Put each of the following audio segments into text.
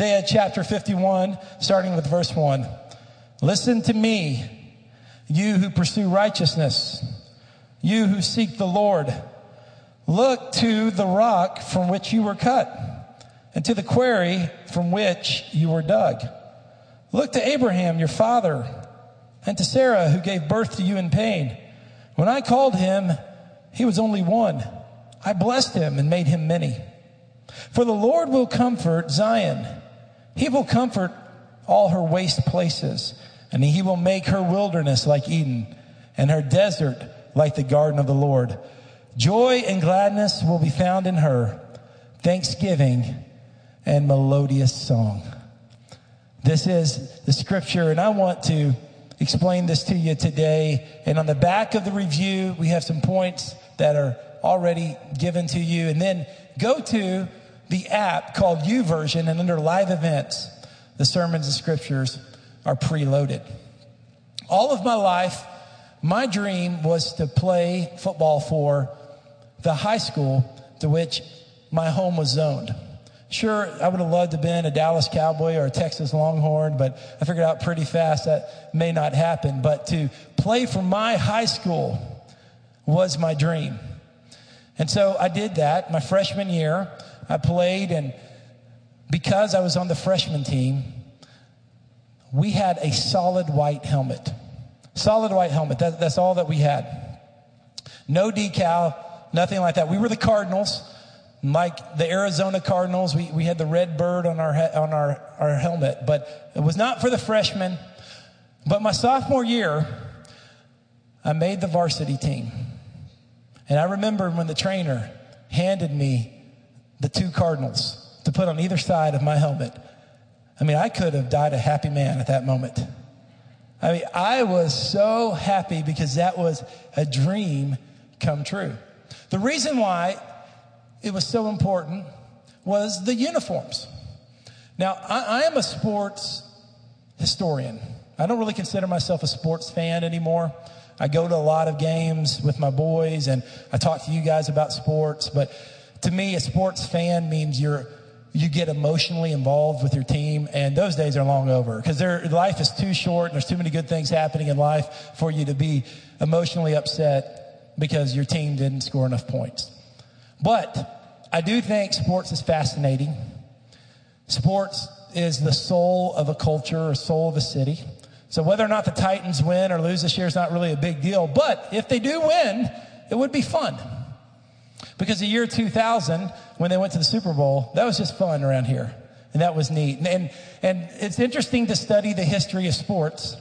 Isaiah chapter 51, starting with verse 1. Listen to me, you who pursue righteousness, you who seek the Lord. Look to the rock from which you were cut, and to the quarry from which you were dug. Look to Abraham, your father, and to Sarah, who gave birth to you in pain. When I called him, he was only one. I blessed him and made him many. For the Lord will comfort Zion. He will comfort all her waste places, and he will make her wilderness like Eden, and her desert like the garden of the Lord. Joy and gladness will be found in her, thanksgiving and melodious song. This is the scripture, and I want to explain this to you today. And on the back of the review, we have some points that are already given to you. And then go to the app called YouVersion, and under live events, the sermons and scriptures are preloaded. All of my life, my dream was to play football for the high school to which my home was zoned. Sure, I would have loved to have been a Dallas Cowboy or a Texas Longhorn, but I figured out pretty fast that may not happen. But to play for my high school was my dream. And so I did that my freshman year. I played, and because I was on the freshman team, we had a solid white helmet. Solid white helmet. That, that's all that we had. No decal, nothing like that. We were the Cardinals. Like the Arizona Cardinals, we, we had the red bird on, our, on our, our helmet, but it was not for the freshmen. But my sophomore year, I made the varsity team. And I remember when the trainer handed me the two Cardinals to put on either side of my helmet. I mean, I could have died a happy man at that moment. I mean, I was so happy because that was a dream come true. The reason why it was so important was the uniforms. Now, I, I, am a sports historian. I don't really consider myself a sports fan anymore. I go to a lot of games with my boys and I talk to you guys about sports, but to me, a sports fan means you're you get emotionally involved with your team, and those days are long over because life is too short and there's too many good things happening in life for you to be emotionally upset because your team didn't score enough points. But I do think sports is fascinating. Sports is the soul of a culture or soul of a city. So whether or not the Titans win or lose this year is not really a big deal. But if they do win, it would be fun. Because the year 2000, when they went to the Super Bowl, that was just fun around here. And that was neat. And, and it's interesting to study the history of sports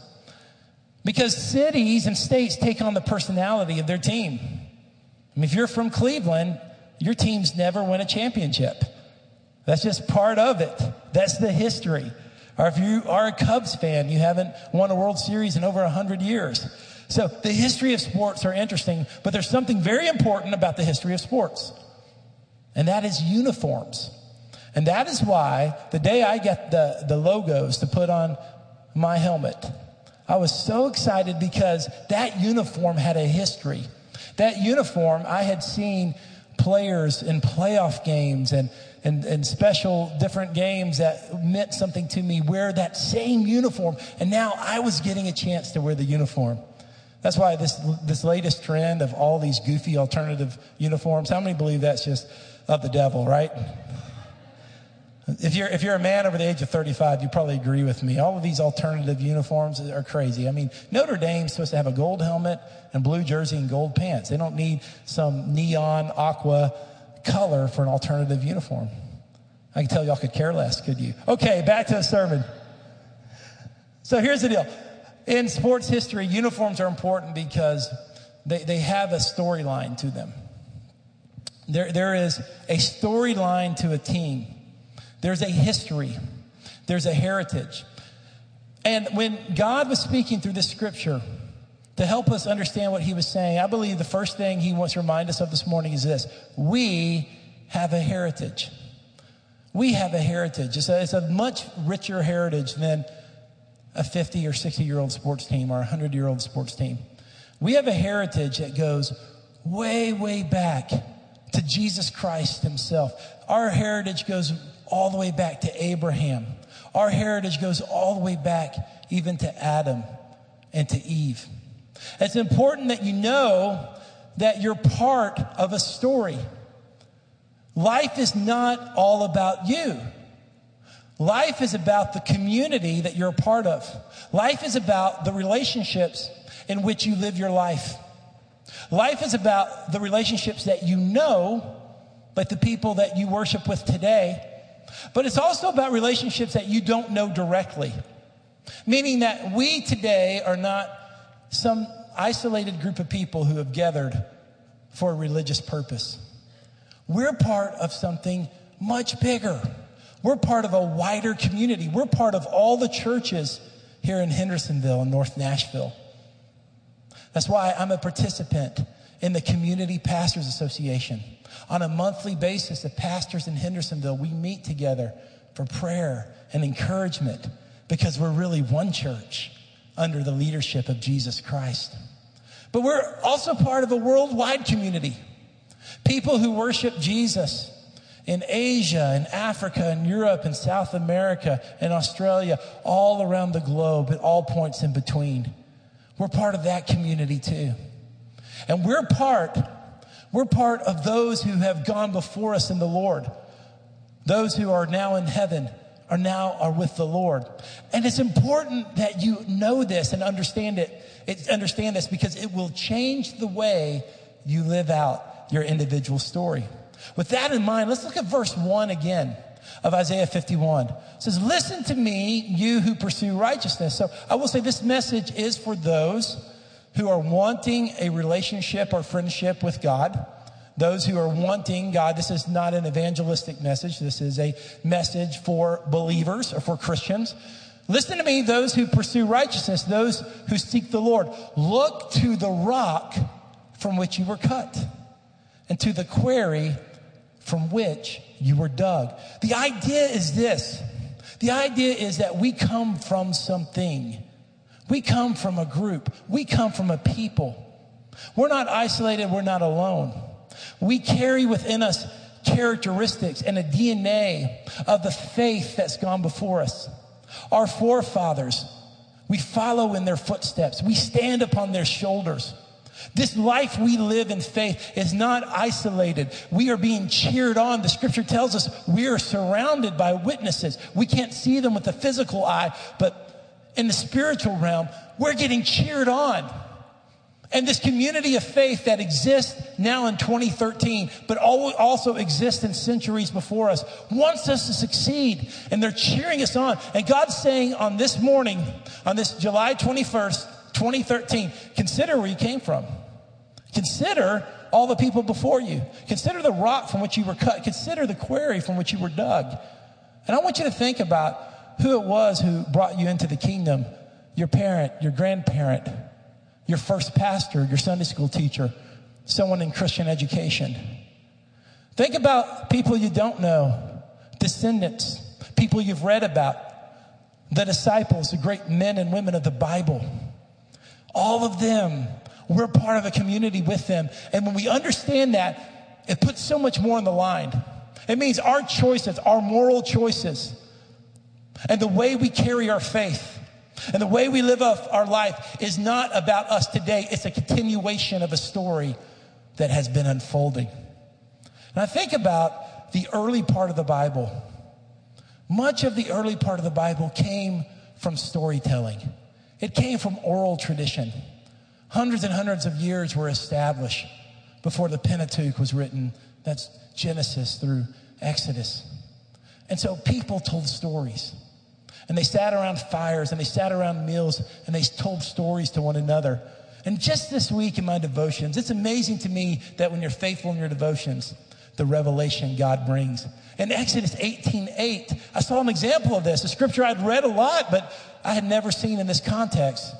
because cities and states take on the personality of their team. I mean, if you're from Cleveland, your teams never win a championship. That's just part of it. That's the history. Or if you are a Cubs fan, you haven't won a World Series in over 100 years. So the history of sports are interesting, but there's something very important about the history of sports. And that is uniforms. And that is why the day I got the, the logos to put on my helmet, I was so excited because that uniform had a history. That uniform, I had seen players in playoff games and, and, and special different games that meant something to me wear that same uniform. And now I was getting a chance to wear the uniform. That's why this, this latest trend of all these goofy alternative uniforms, how many believe that's just of the devil, right? If you're, if you're a man over the age of 35, you probably agree with me. All of these alternative uniforms are crazy. I mean, Notre Dame's supposed to have a gold helmet and blue jersey and gold pants. They don't need some neon aqua color for an alternative uniform. I can tell y'all could care less, could you? Okay, back to the sermon. So here's the deal. In sports history, uniforms are important because they, they have a storyline to them. There, there is a storyline to a team. There's a history. There's a heritage. And when God was speaking through this scripture to help us understand what he was saying, I believe the first thing he wants to remind us of this morning is this. We have a heritage. We have a heritage. It's a, it's a much richer heritage than a 50 or 60 year old sports team or a 100 year old sports team. We have a heritage that goes way, way back to Jesus Christ himself. Our heritage goes all the way back to Abraham. Our heritage goes all the way back even to Adam and to Eve. It's important that you know that you're part of a story. Life is not all about you. Life is about the community that you're a part of. Life is about the relationships in which you live your life. Life is about the relationships that you know, like the people that you worship with today. But it's also about relationships that you don't know directly. Meaning that we today are not some isolated group of people who have gathered for a religious purpose. We're part of something much bigger. We're part of a wider community. We're part of all the churches here in Hendersonville and North Nashville. That's why I'm a participant in the Community Pastors Association. On a monthly basis, the pastors in Hendersonville, we meet together for prayer and encouragement because we're really one church under the leadership of Jesus Christ. But we're also part of a worldwide community. People who worship Jesus in Asia and Africa and Europe and South America and Australia, all around the globe at all points in between. We're part of that community too. And we're part, we're part of those who have gone before us in the Lord. Those who are now in heaven are now are with the Lord. And it's important that you know this and understand it, it understand this because it will change the way you live out your individual story. With that in mind, let's look at verse 1 again of Isaiah 51. It says, Listen to me, you who pursue righteousness. So I will say this message is for those who are wanting a relationship or friendship with God. Those who are wanting God, this is not an evangelistic message. This is a message for believers or for Christians. Listen to me, those who pursue righteousness, those who seek the Lord. Look to the rock from which you were cut and to the quarry from which you were dug. The idea is this. The idea is that we come from something. We come from a group. We come from a people. We're not isolated. We're not alone. We carry within us characteristics and a DNA of the faith that's gone before us. Our forefathers, we follow in their footsteps. We stand upon their shoulders. This life we live in faith is not isolated. We are being cheered on. The scripture tells us we are surrounded by witnesses. We can't see them with the physical eye, but in the spiritual realm, we're getting cheered on. And this community of faith that exists now in 2013, but also exists in centuries before us, wants us to succeed. And they're cheering us on. And God's saying on this morning, on this July 21st, 2013, consider where you came from. Consider all the people before you. Consider the rock from which you were cut. Consider the quarry from which you were dug. And I want you to think about who it was who brought you into the kingdom your parent, your grandparent, your first pastor, your Sunday school teacher, someone in Christian education. Think about people you don't know, descendants, people you've read about, the disciples, the great men and women of the Bible. All of them, we're part of a community with them. And when we understand that, it puts so much more on the line. It means our choices, our moral choices, and the way we carry our faith and the way we live our life is not about us today. It's a continuation of a story that has been unfolding. And I think about the early part of the Bible. Much of the early part of the Bible came from storytelling. It came from oral tradition. Hundreds and hundreds of years were established before the Pentateuch was written. That's Genesis through Exodus. And so people told stories. And they sat around fires and they sat around meals and they told stories to one another. And just this week in my devotions, it's amazing to me that when you're faithful in your devotions, the revelation God brings. In Exodus 18 8, I saw an example of this, a scripture I'd read a lot, but I had never seen in this context.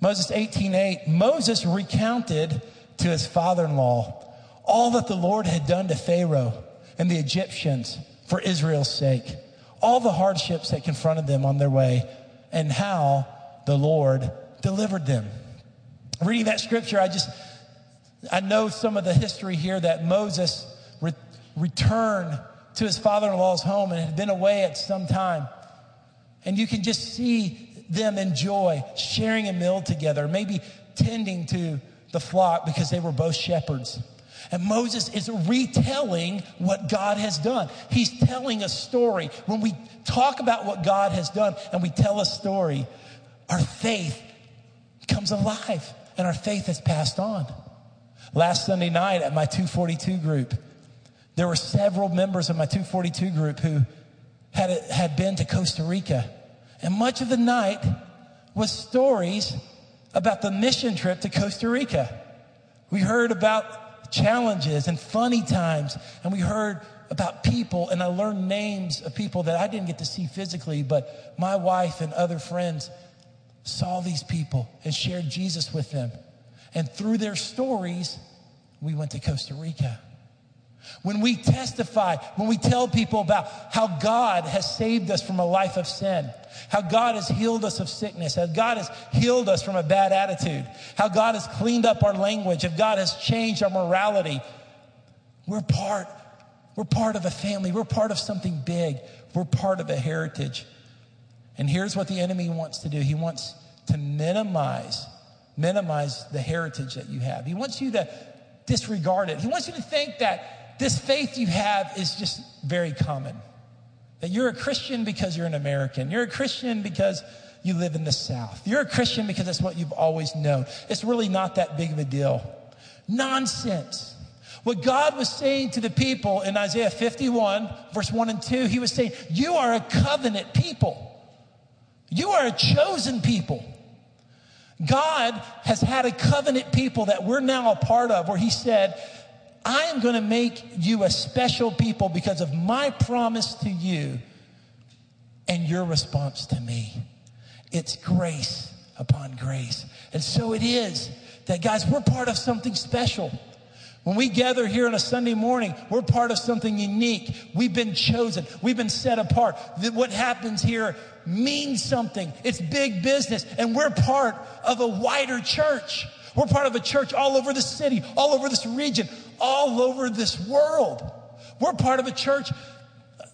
Moses 18 8, Moses recounted to his father in law all that the Lord had done to Pharaoh and the Egyptians for Israel's sake, all the hardships that confronted them on their way, and how the Lord delivered them. Reading that scripture, I just, I know some of the history here that Moses re- returned to his father in law's home and had been away at some time. And you can just see them enjoy sharing a meal together, maybe tending to the flock because they were both shepherds. And Moses is retelling what God has done. He's telling a story. When we talk about what God has done and we tell a story, our faith comes alive and our faith has passed on. Last Sunday night at my 242 group, there were several members of my 242 group who had, had been to Costa Rica. And much of the night was stories about the mission trip to Costa Rica. We heard about challenges and funny times, and we heard about people, and I learned names of people that I didn't get to see physically, but my wife and other friends saw these people and shared Jesus with them. And through their stories, we went to Costa Rica. When we testify, when we tell people about how God has saved us from a life of sin, how God has healed us of sickness, how God has healed us from a bad attitude, how God has cleaned up our language, how God has changed our morality, we're part, we're part of a family, we're part of something big, we're part of a heritage. And here's what the enemy wants to do. He wants to minimize, minimize the heritage that you have. He wants you to disregard it. He wants you to think that this faith you have is just very common. That you're a Christian because you're an American. You're a Christian because you live in the South. You're a Christian because that's what you've always known. It's really not that big of a deal. Nonsense. What God was saying to the people in Isaiah 51, verse 1 and 2, he was saying, You are a covenant people. You are a chosen people. God has had a covenant people that we're now a part of, where he said, I am going to make you a special people because of my promise to you and your response to me. It's grace upon grace. And so it is that, guys, we're part of something special. When we gather here on a Sunday morning, we're part of something unique. We've been chosen. We've been set apart. What happens here means something. It's big business. And we're part of a wider church. We're part of a church all over the city, all over this region, all over this world. We're part of a church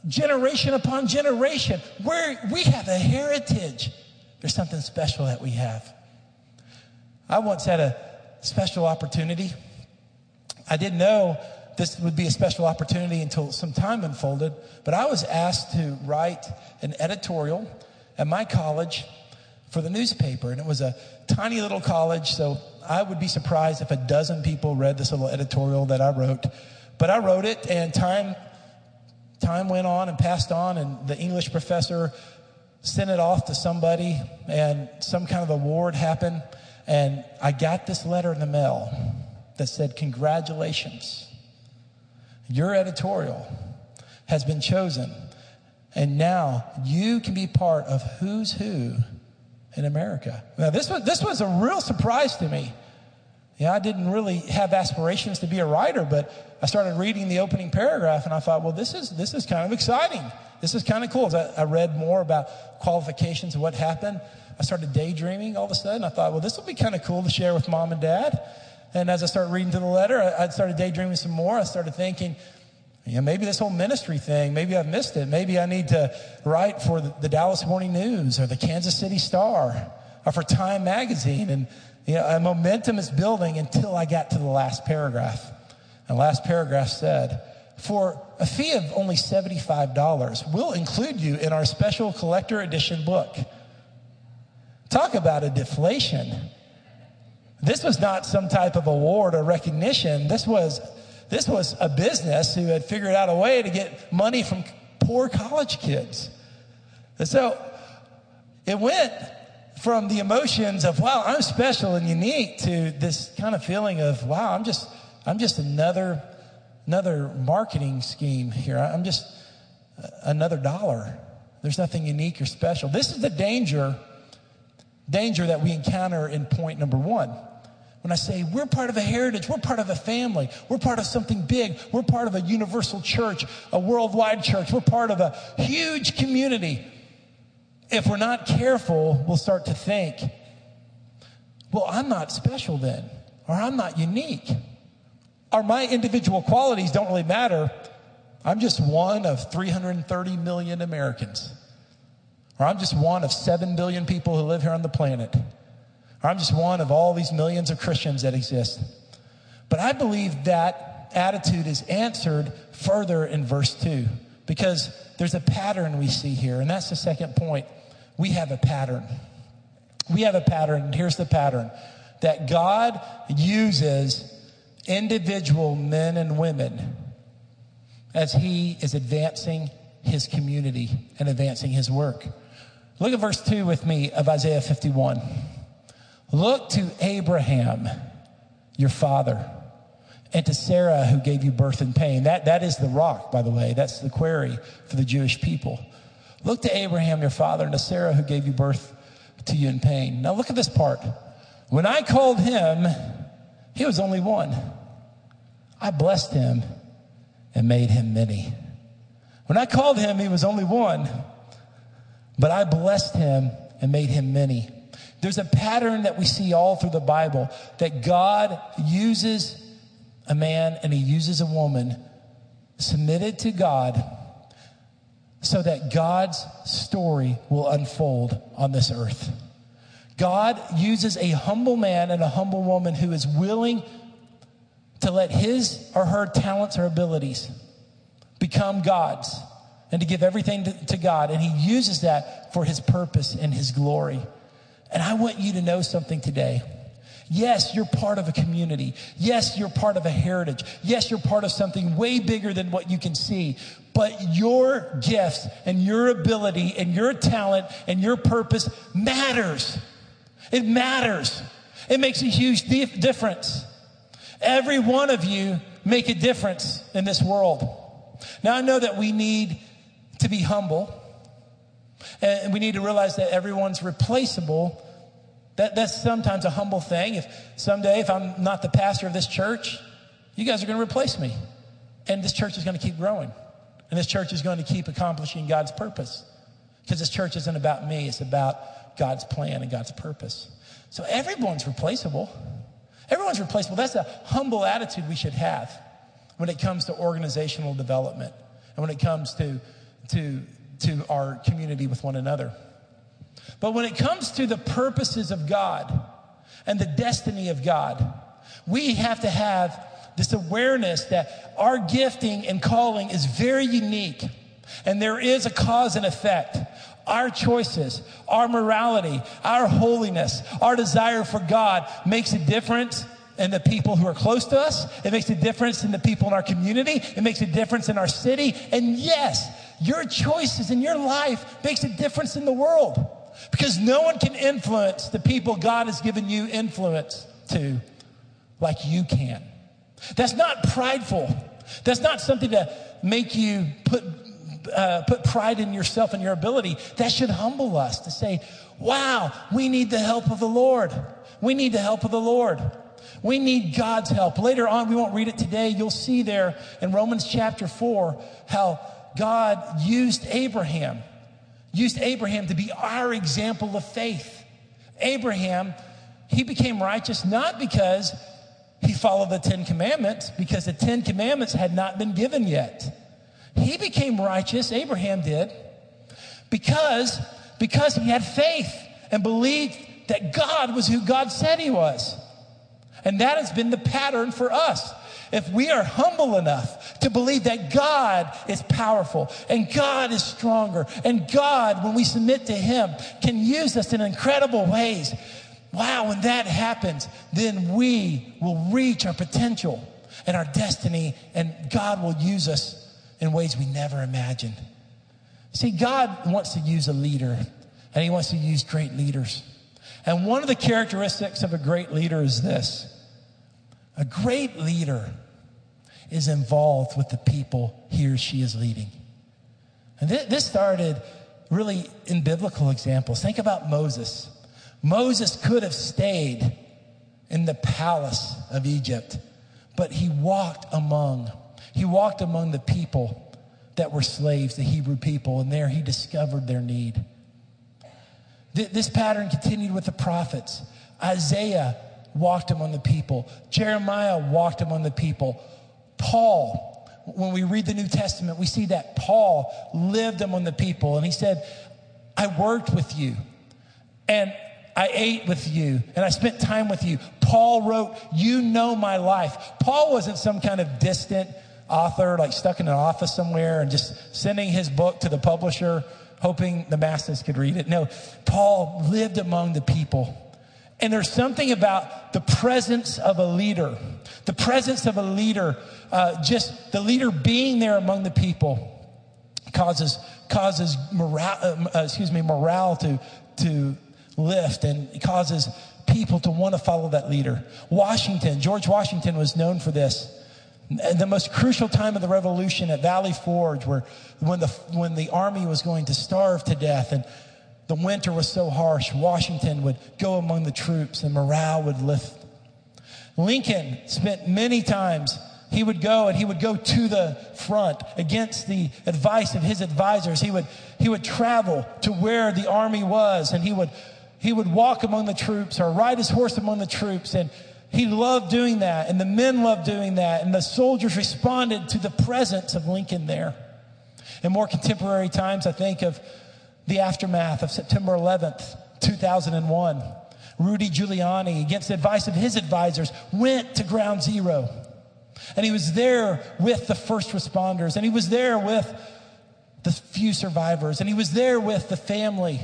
generation upon generation. Where we have a heritage. There's something special that we have. I once had a special opportunity. I didn't know this would be a special opportunity until some time unfolded, but I was asked to write an editorial at my college for the newspaper, and it was a tiny little college, so I would be surprised if a dozen people read this little editorial that I wrote. But I wrote it, and time, time went on and passed on, and the English professor sent it off to somebody, and some kind of award happened. And I got this letter in the mail that said, Congratulations. Your editorial has been chosen, and now you can be part of Who's Who in America. Now, this was, this was a real surprise to me. Yeah, I didn't really have aspirations to be a writer, but I started reading the opening paragraph and I thought, well, this is, this is kind of exciting. This is kind of cool. As I, I read more about qualifications and what happened, I started daydreaming all of a sudden. I thought, well, this will be kind of cool to share with mom and dad. And as I started reading through the letter, I, I started daydreaming some more. I started thinking, you know, maybe this whole ministry thing, maybe I've missed it. Maybe I need to write for the, Dallas Morning News or the Kansas City Star or for Time Magazine. And you know, momentum is building until I got to the last paragraph. And the last paragraph said, for a fee of only $75, we'll include you in our special collector edition book. Talk about a deflation. This was not some type of award or recognition. This was this was a business who had figured out a way to get money from poor college kids. And so it went from the emotions of, wow, I'm special and unique to this kind of feeling of, wow, I'm just, I'm just another, another marketing scheme here. I'm just another dollar. There's nothing unique or special. This is the danger, danger that we encounter in point number one when I say we're part of a heritage, we're part of a family, we're part of something big, we're part of a universal church, a worldwide church, we're part of a huge community. If we're not careful, we'll start to think, well, I'm not special then, or I'm not unique, or my individual qualities don't really matter. I'm just one of 330 million Americans. Or I'm just one of 7 billion people who live here on the planet. I'm just one of all these millions of Christians that exist. But I believe that attitude is answered further in verse 2 because there's a pattern we see here. And that's the second point. We have a pattern. We have a pattern. And here's the pattern that God uses individual men and women as he is advancing his community and advancing his work. Look at verse 2 with me of Isaiah 51. Look to Abraham, your father, and to Sarah, who gave you birth in pain. That, that is the rock, by the way. That's the query for the Jewish people. Look to Abraham, your father, and to Sarah, who gave you birth to you in pain. Now, look at this part. When I called him, he was only one. I blessed him and made him many. When I called him, he was only one, but I blessed him and made him many. There's a pattern that we see all through the Bible that God uses a man and he uses a woman submitted to God so that God's story will unfold on this earth. God uses a humble man and a humble woman who is willing to let his or her talents or abilities become God's and to give everything to, to, God. And he uses that for his purpose and his glory. And I want you to know something today. Yes, you're part of a community. Yes, you're part of a heritage. Yes, you're part of something way bigger than what you can see. But your gifts and your ability and your talent and your purpose matters. It matters. It makes a huge dif- difference. Every one of you make a difference in this world. Now, I know that we need to be humble and we need to realize that everyone's replaceable. That, that's sometimes a humble thing. If someday, if I'm not the pastor of this church, you guys are going to replace me. And this church is going to keep growing. And this church is going to keep accomplishing God's purpose. Because this church isn't about me, it's about God's plan and God's purpose. So everyone's replaceable. Everyone's replaceable. That's a humble attitude we should have when it comes to organizational development and when it comes to, to, to our community with one another. But when it comes to the purposes of God and the destiny of God, we have to have this awareness that our gifting and calling is very unique and there is a cause and effect. Our choices, our morality, our holiness, our desire for God makes a difference in the people who are close to us. It makes a difference in the people in our community. It makes a difference in our city. And yes, your choices in your life makes a difference in the world because no one can influence the people God has given you influence to like you can. That's not prideful. That's not something to make you put uh, put pride in yourself and your ability, that should humble us to say, wow, we need the help of the Lord. We need the help of the Lord. We need God's help. Later on, we won't read it today. You'll see there in Romans chapter 4 how God used Abraham, used Abraham to be our example of faith. Abraham, he became righteous not because he followed the Ten Commandments, because the Ten Commandments had not been given yet. He became righteous, Abraham did, because, because he had faith and believed that God was who God said he was. And that has been the pattern for us. If we are humble enough to believe that God is powerful and God is stronger and God, when we submit to Him, can use us in incredible ways, wow, when that happens, then we will reach our potential and our destiny and God will use us in ways we never imagined. See, God wants to use a leader, and He wants to use great leaders. And one of the characteristics of a great leader is this a great leader is involved with the people he or she is leading. And th- this started really in biblical examples. Think about Moses. Moses could have stayed in the palace of Egypt, but he walked among he walked among the people that were slaves, the Hebrew people, and there he discovered their need. This pattern continued with the prophets. Isaiah walked among the people, Jeremiah walked among the people, Paul when we read the New Testament, we see that Paul lived among the people and he said, I worked with you and I ate with you and I spent time with you. Paul wrote, You know my life. Paul wasn't some kind of distant author, like stuck in an office somewhere and just sending his book to the publisher, hoping the masses could read it. No, Paul lived among the people. And there's something about the presence of a leader, the presence of a leader, uh, just the leader being there among the people causes causes morale, uh, excuse me, morale to to lift and causes people to want to follow that leader. Washington, George Washington was known for this. The most crucial time of the revolution at Valley Forge, where when the, when the army was going to starve to death and the winter was so harsh, Washington would go among the troops and morale would lift. Lincoln spent many times he would go and he would go to the front against the advice of his advisors. He would, he would travel to where the army was and he would he would walk among the troops or ride his horse among the troops. And he loved doing that. And the men loved doing that. And the soldiers responded to the presence of Lincoln there. In more contemporary times, I think of the aftermath of September 11th, 2001. Rudy Giuliani, against the advice of his advisors, went to ground zero. And he was there with the first responders, and he was there with the few survivors, and he was there with the family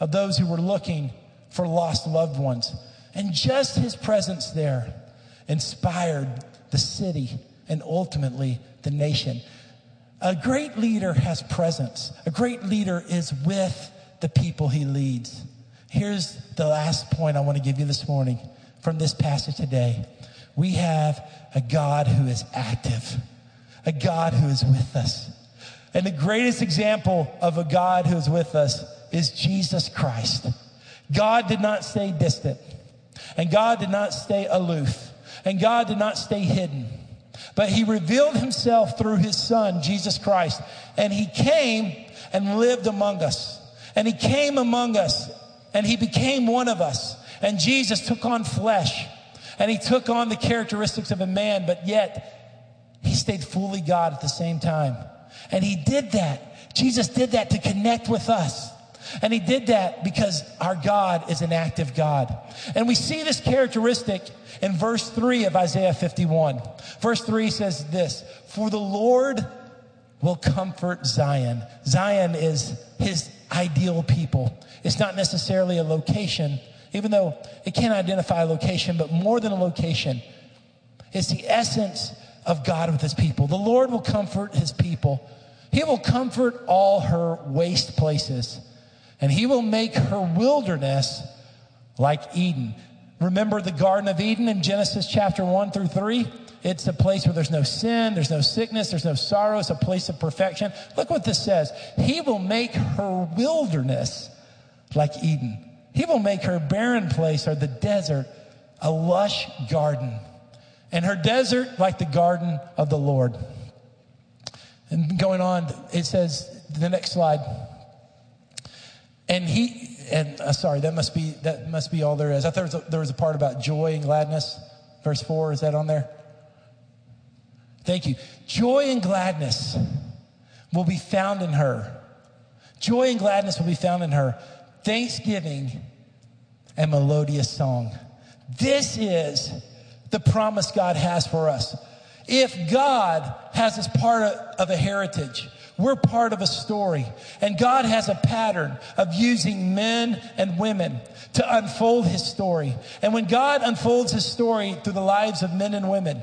of those who were looking for lost loved ones. And just his presence there inspired the city and ultimately the nation. A great leader has presence. A great leader is with the people he leads. Here's the last point I want to give you this morning from this passage today. We have a God who is active, a God who is with us. And the greatest example of a God who is with us is Jesus Christ. God did not stay distant, and God did not stay aloof, and God did not stay hidden. But he revealed himself through his son, Jesus Christ. And he came and lived among us. And he came among us and he became one of us. And Jesus took on flesh and he took on the characteristics of a man, but yet he stayed fully God at the same time. And he did that. Jesus did that to connect with us. And he did that because our God is an active God. And we see this characteristic in verse 3 of Isaiah 51. Verse 3 says this For the Lord will comfort Zion. Zion is his ideal people. It's not necessarily a location, even though it can identify a location, but more than a location, it's the essence of God with his people. The Lord will comfort his people. He will comfort all her waste places and he will make her wilderness like Eden. Remember the Garden of Eden in Genesis chapter 1 through 3? It's a place where there's no sin, there's no sickness, there's no sorrow. It's a place of perfection. Look what this says. He will make her wilderness like Eden. He will make her barren place or the desert a lush garden, and her desert like the garden of the Lord. And going on, it says, the next slide. And he, and uh, sorry, that must be that must be all there is. I thought there was, a, there was a part about joy and gladness. Verse four is that on there? Thank you. Joy and gladness will be found in her. Joy and gladness will be found in her. Thanksgiving and melodious song. This is the promise God has for us. If God has us part of, of a heritage, we're part of a story. And God has a pattern of using men and women to unfold his story. And when God unfolds his story through the lives of men and women,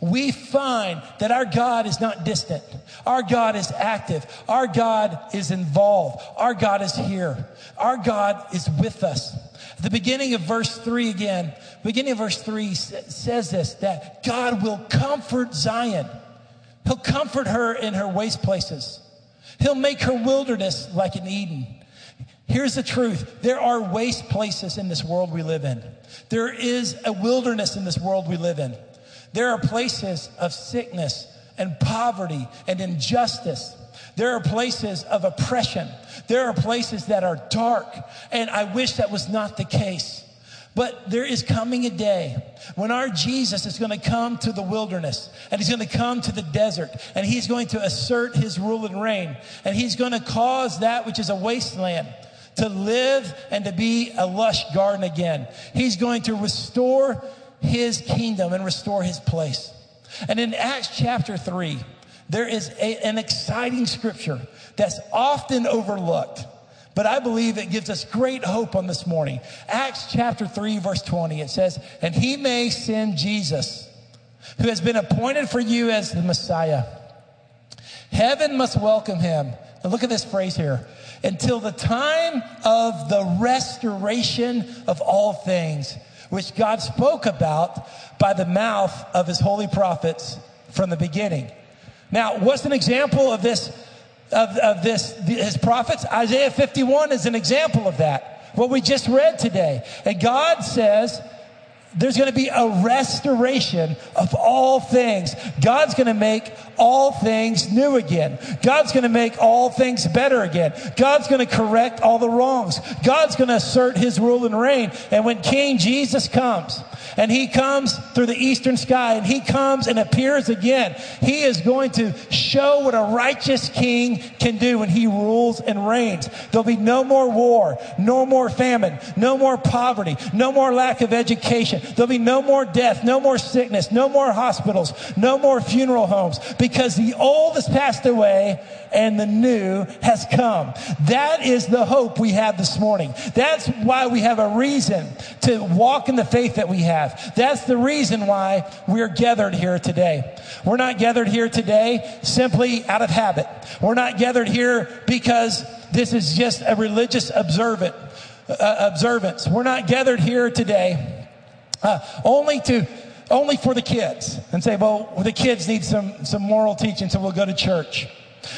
we find that our God is not distant. Our God is active. Our God is involved. Our God is here. Our God is with us. The beginning of verse 3 again, beginning of verse 3 says this that God will comfort Zion. He'll comfort her in her waste places. He'll make her wilderness like an Eden. Here's the truth. There are waste places in this world we live in. There is a wilderness in this world we live in. There are places of sickness and poverty and injustice. There are places of oppression. There are places that are dark. And I wish that was not the case. But there is coming a day when our Jesus is going to come to the wilderness and he's going to come to the desert and he's going to assert his rule and reign and he's going to cause that which is a wasteland to live and to be a lush garden again. He's going to restore his kingdom and restore his place. And in Acts chapter 3, there is a, an exciting scripture that's often overlooked. But I believe it gives us great hope on this morning. Acts chapter 3, verse 20, it says, And he may send Jesus, who has been appointed for you as the Messiah. Heaven must welcome him. Now look at this phrase here. Until the time of the restoration of all things, which God spoke about by the mouth of his holy prophets from the beginning. Now, what's an example of this of, of this, his prophets. Isaiah 51 is an example of that. What we just read today. And God says, there's going to be a restoration of all things. God's going to make all things new again. God's going to make all things better again. God's going to correct all the wrongs. God's going to assert his rule and reign. And when King Jesus comes, and he comes through the eastern sky and he comes and appears again. He is going to show what a righteous king can do when he rules and reigns. There'll be no more war, no more famine, no more poverty, no more lack of education. There'll be no more death, no more sickness, no more hospitals, no more funeral homes because the old has passed away and the new has come. That is the hope we have this morning. That's why we have a reason to walk in the faith that we have. That's the reason why we're gathered here today. We're not gathered here today simply out of habit. We're not gathered here because this is just a religious observant, uh, observance. We're not gathered here today uh, only to only for the kids and say, well, the kids need some, some moral teaching, so we'll go to church.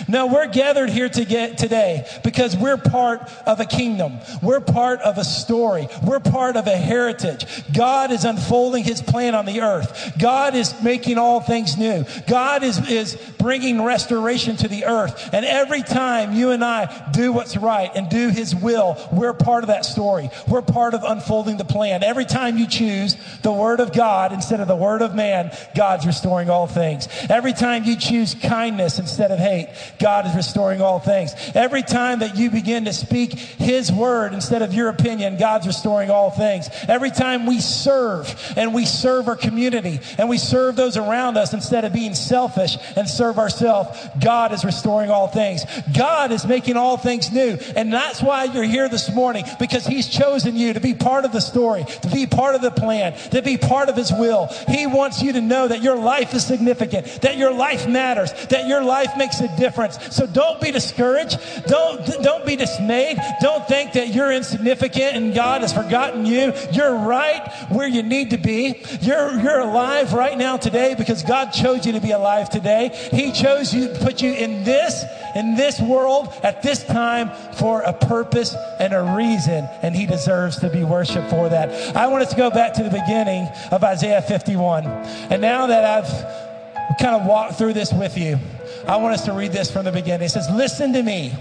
No, we're gathered here to get today because we're part of a kingdom. We're part of a story. We're part of a heritage. God is unfolding his plan on the earth. God is making all things new. God is, is bringing restoration to the earth. And every time you and I do what's right and do his will, we're part of that story. We're part of unfolding the plan. Every time you choose the word of God instead of the word of man, God's restoring all things. Every time you choose kindness instead of hate, God is restoring all things. Every time that you begin to speak His word instead of your opinion, God's restoring all things. Every time we serve and we serve our community and we serve those around us instead of being selfish and serve ourselves, God is restoring all things. God is making all things new. And that's why you're here this morning because He's chosen you to be part of the story, to be part of the plan, to be part of His will. He wants you to know that your life is significant, that your life matters, that your life makes a difference. So don't be discouraged. Don't, don't be dismayed. Don't think that you're insignificant and God has forgotten you. You're right where you need to be. You're, you're alive right now today because God chose you to be alive today. He chose you, to put you in this, in this world at this time for a purpose and a reason. And he deserves to be worshiped for that. I want us to go back to the beginning of Isaiah 51. And now that I've kind of walked through this with you, I want us to read this from the beginning. It says, Listen to me,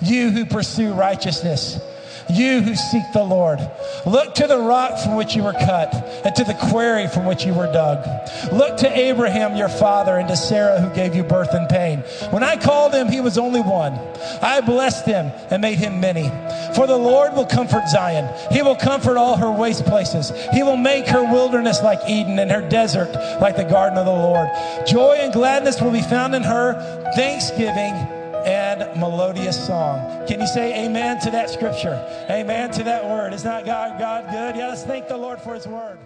you who pursue righteousness, you who seek the Lord. Look to the rock from which you were cut, and to the quarry from which you were dug. Look to Abraham, your father, and to Sarah, who gave you birth in pain. When I called him, he was only one. I blessed him and made him many. For the Lord will comfort Zion. He will comfort all her waste places. He will make her wilderness like Eden and her desert like the garden of the Lord. Joy and gladness will be found in her, thanksgiving and melodious song. Can you say amen to that scripture? Amen to that word. Is not God, God good? Yeah, let's thank the Lord for his word.